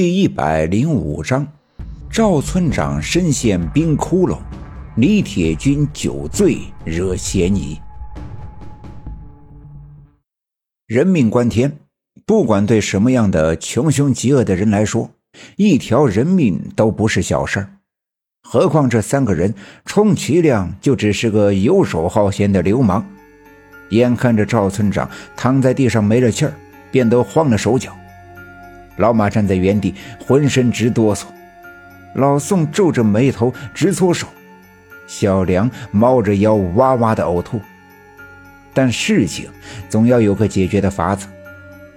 第一百零五章，赵村长身陷冰窟窿，李铁军酒醉惹嫌疑。人命关天，不管对什么样的穷凶极恶的人来说，一条人命都不是小事儿。何况这三个人，充其量就只是个游手好闲的流氓。眼看着赵村长躺在地上没了气儿，便都慌了手脚。老马站在原地，浑身直哆嗦。老宋皱着眉头直搓手，小梁猫着腰哇哇的呕吐。但事情总要有个解决的法子。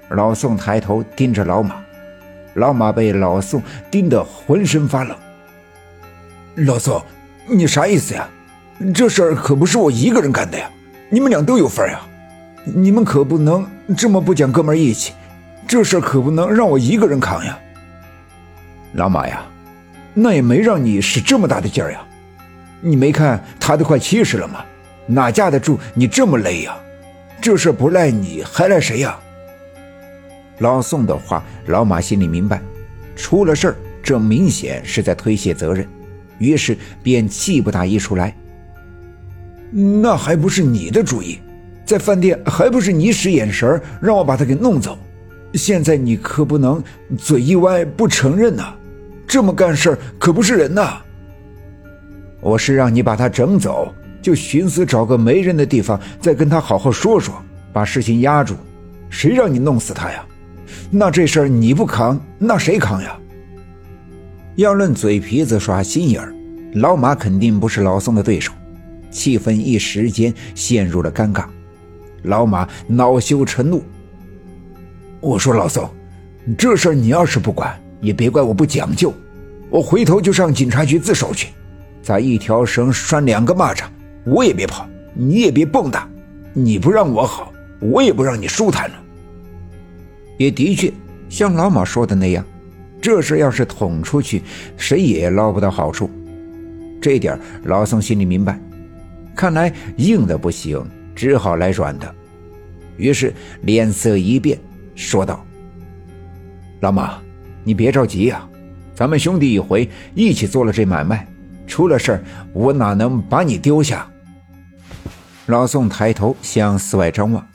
老宋抬头盯着老马，老马被老宋盯得浑身发冷。老宋，你啥意思呀？这事儿可不是我一个人干的呀，你们俩都有份儿呀！你们可不能这么不讲哥们义气。这事可不能让我一个人扛呀，老马呀，那也没让你使这么大的劲儿呀，你没看他都快七十了吗？哪架得住你这么累呀？这事不赖你，还赖谁呀？老宋的话，老马心里明白，出了事儿，这明显是在推卸责任，于是便气不打一处来。那还不是你的主意，在饭店还不是你使眼神让我把他给弄走？现在你可不能嘴一歪不承认呐！这么干事可不是人呐！我是让你把他整走，就寻思找个没人的地方再跟他好好说说，把事情压住。谁让你弄死他呀？那这事儿你不扛，那谁扛呀？要论嘴皮子耍心眼儿，老马肯定不是老宋的对手。气氛一时间陷入了尴尬，老马恼羞成怒。我说老宋，这事儿你要是不管，也别怪我不讲究。我回头就上警察局自首去。咋一条绳拴两个蚂蚱，我也别跑，你也别蹦跶。你不让我好，我也不让你舒坦了。也的确，像老马说的那样，这事要是捅出去，谁也捞不到好处。这点老宋心里明白，看来硬的不行，只好来软的。于是脸色一变。说道：“老马，你别着急呀，咱们兄弟一回，一起做了这买卖，出了事儿，我哪能把你丢下？”老宋抬头向四外张望，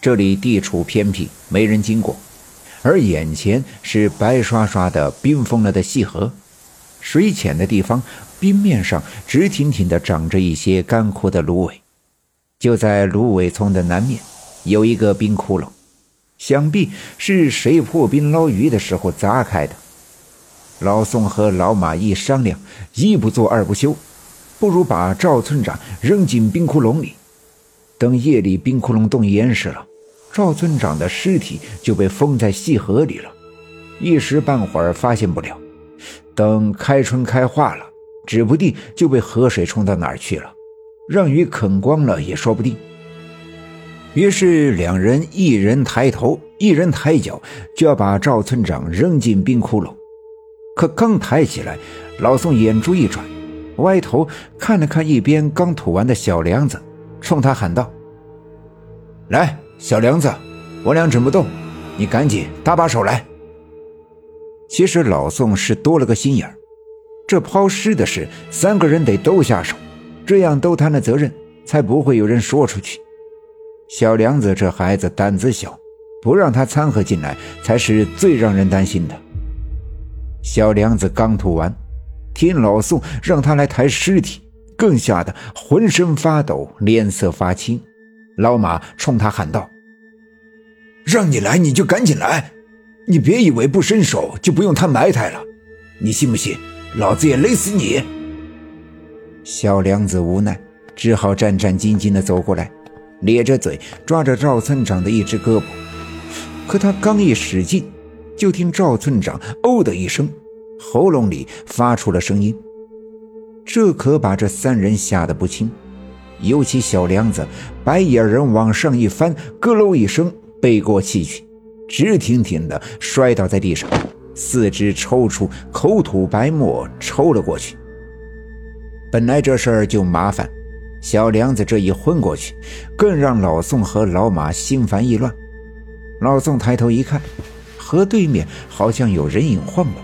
这里地处偏僻，没人经过，而眼前是白刷刷的冰封了的细河，水浅的地方，冰面上直挺挺地长着一些干枯的芦苇，就在芦苇丛的南面，有一个冰窟窿。想必是谁破冰捞鱼的时候砸开的。老宋和老马一商量，一不做二不休，不如把赵村长扔进冰窟窿里。等夜里冰窟窿冻严实了，赵村长的尸体就被封在细河里了，一时半会儿发现不了。等开春开化了，指不定就被河水冲到哪儿去了，让鱼啃光了也说不定。于是两人一人抬头，一人抬脚，就要把赵村长扔进冰窟窿。可刚抬起来，老宋眼珠一转，歪头看了看一边刚吐完的小梁子，冲他喊道：“来，小梁子，我俩整不动，你赶紧搭把手来。”其实老宋是多了个心眼，这抛尸的事，三个人得都下手，这样都摊了责任，才不会有人说出去。小梁子这孩子胆子小，不让他掺和进来才是最让人担心的。小梁子刚吐完，听老宋让他来抬尸体，更吓得浑身发抖，脸色发青。老马冲他喊道：“让你来你就赶紧来，你别以为不伸手就不用他埋汰了，你信不信老子也勒死你？”小梁子无奈，只好战战兢兢地走过来。咧着嘴抓着赵村长的一只胳膊，可他刚一使劲，就听赵村长“哦”的一声，喉咙里发出了声音。这可把这三人吓得不轻，尤其小梁子，白眼人往上一翻，咯喽一声背过气去，直挺挺的摔倒在地上，四肢抽搐，口吐白沫，抽了过去。本来这事儿就麻烦。小梁子这一昏过去，更让老宋和老马心烦意乱。老宋抬头一看，河对面好像有人影晃动，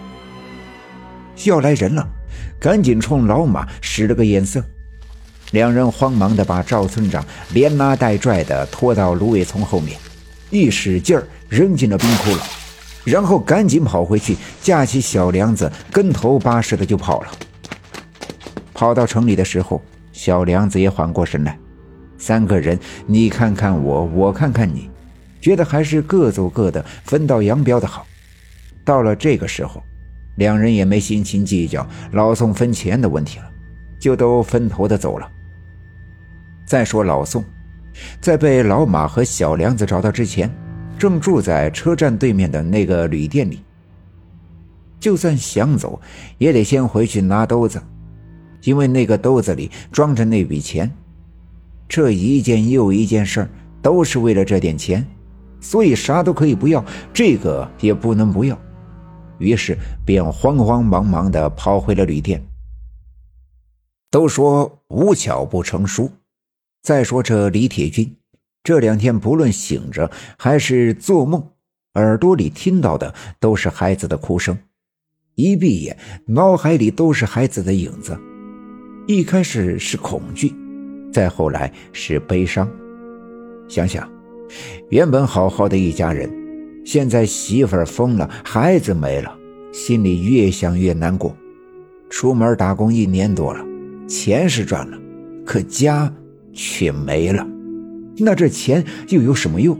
要来人了，赶紧冲老马使了个眼色。两人慌忙的把赵村长连拉带拽的拖到芦苇丛后面，一使劲儿扔进了冰窟窿，然后赶紧跑回去，架起小梁子，跟头巴似的就跑了。跑到城里的时候，小梁子也缓过神来，三个人你看看我，我看看你，觉得还是各走各的，分道扬镳的好。到了这个时候，两人也没心情计较老宋分钱的问题了，就都分头的走了。再说老宋，在被老马和小梁子找到之前，正住在车站对面的那个旅店里。就算想走，也得先回去拿兜子，因为那个兜子里装着那笔钱。这一件又一件事儿都是为了这点钱，所以啥都可以不要，这个也不能不要。于是便慌慌忙忙地跑回了旅店。都说无巧不成书。再说这李铁军，这两天不论醒着还是做梦，耳朵里听到的都是孩子的哭声，一闭眼，脑海里都是孩子的影子。一开始是恐惧，再后来是悲伤。想想，原本好好的一家人，现在媳妇儿疯了，孩子没了，心里越想越难过。出门打工一年多了，钱是赚了，可家……却没了，那这钱又有什么用？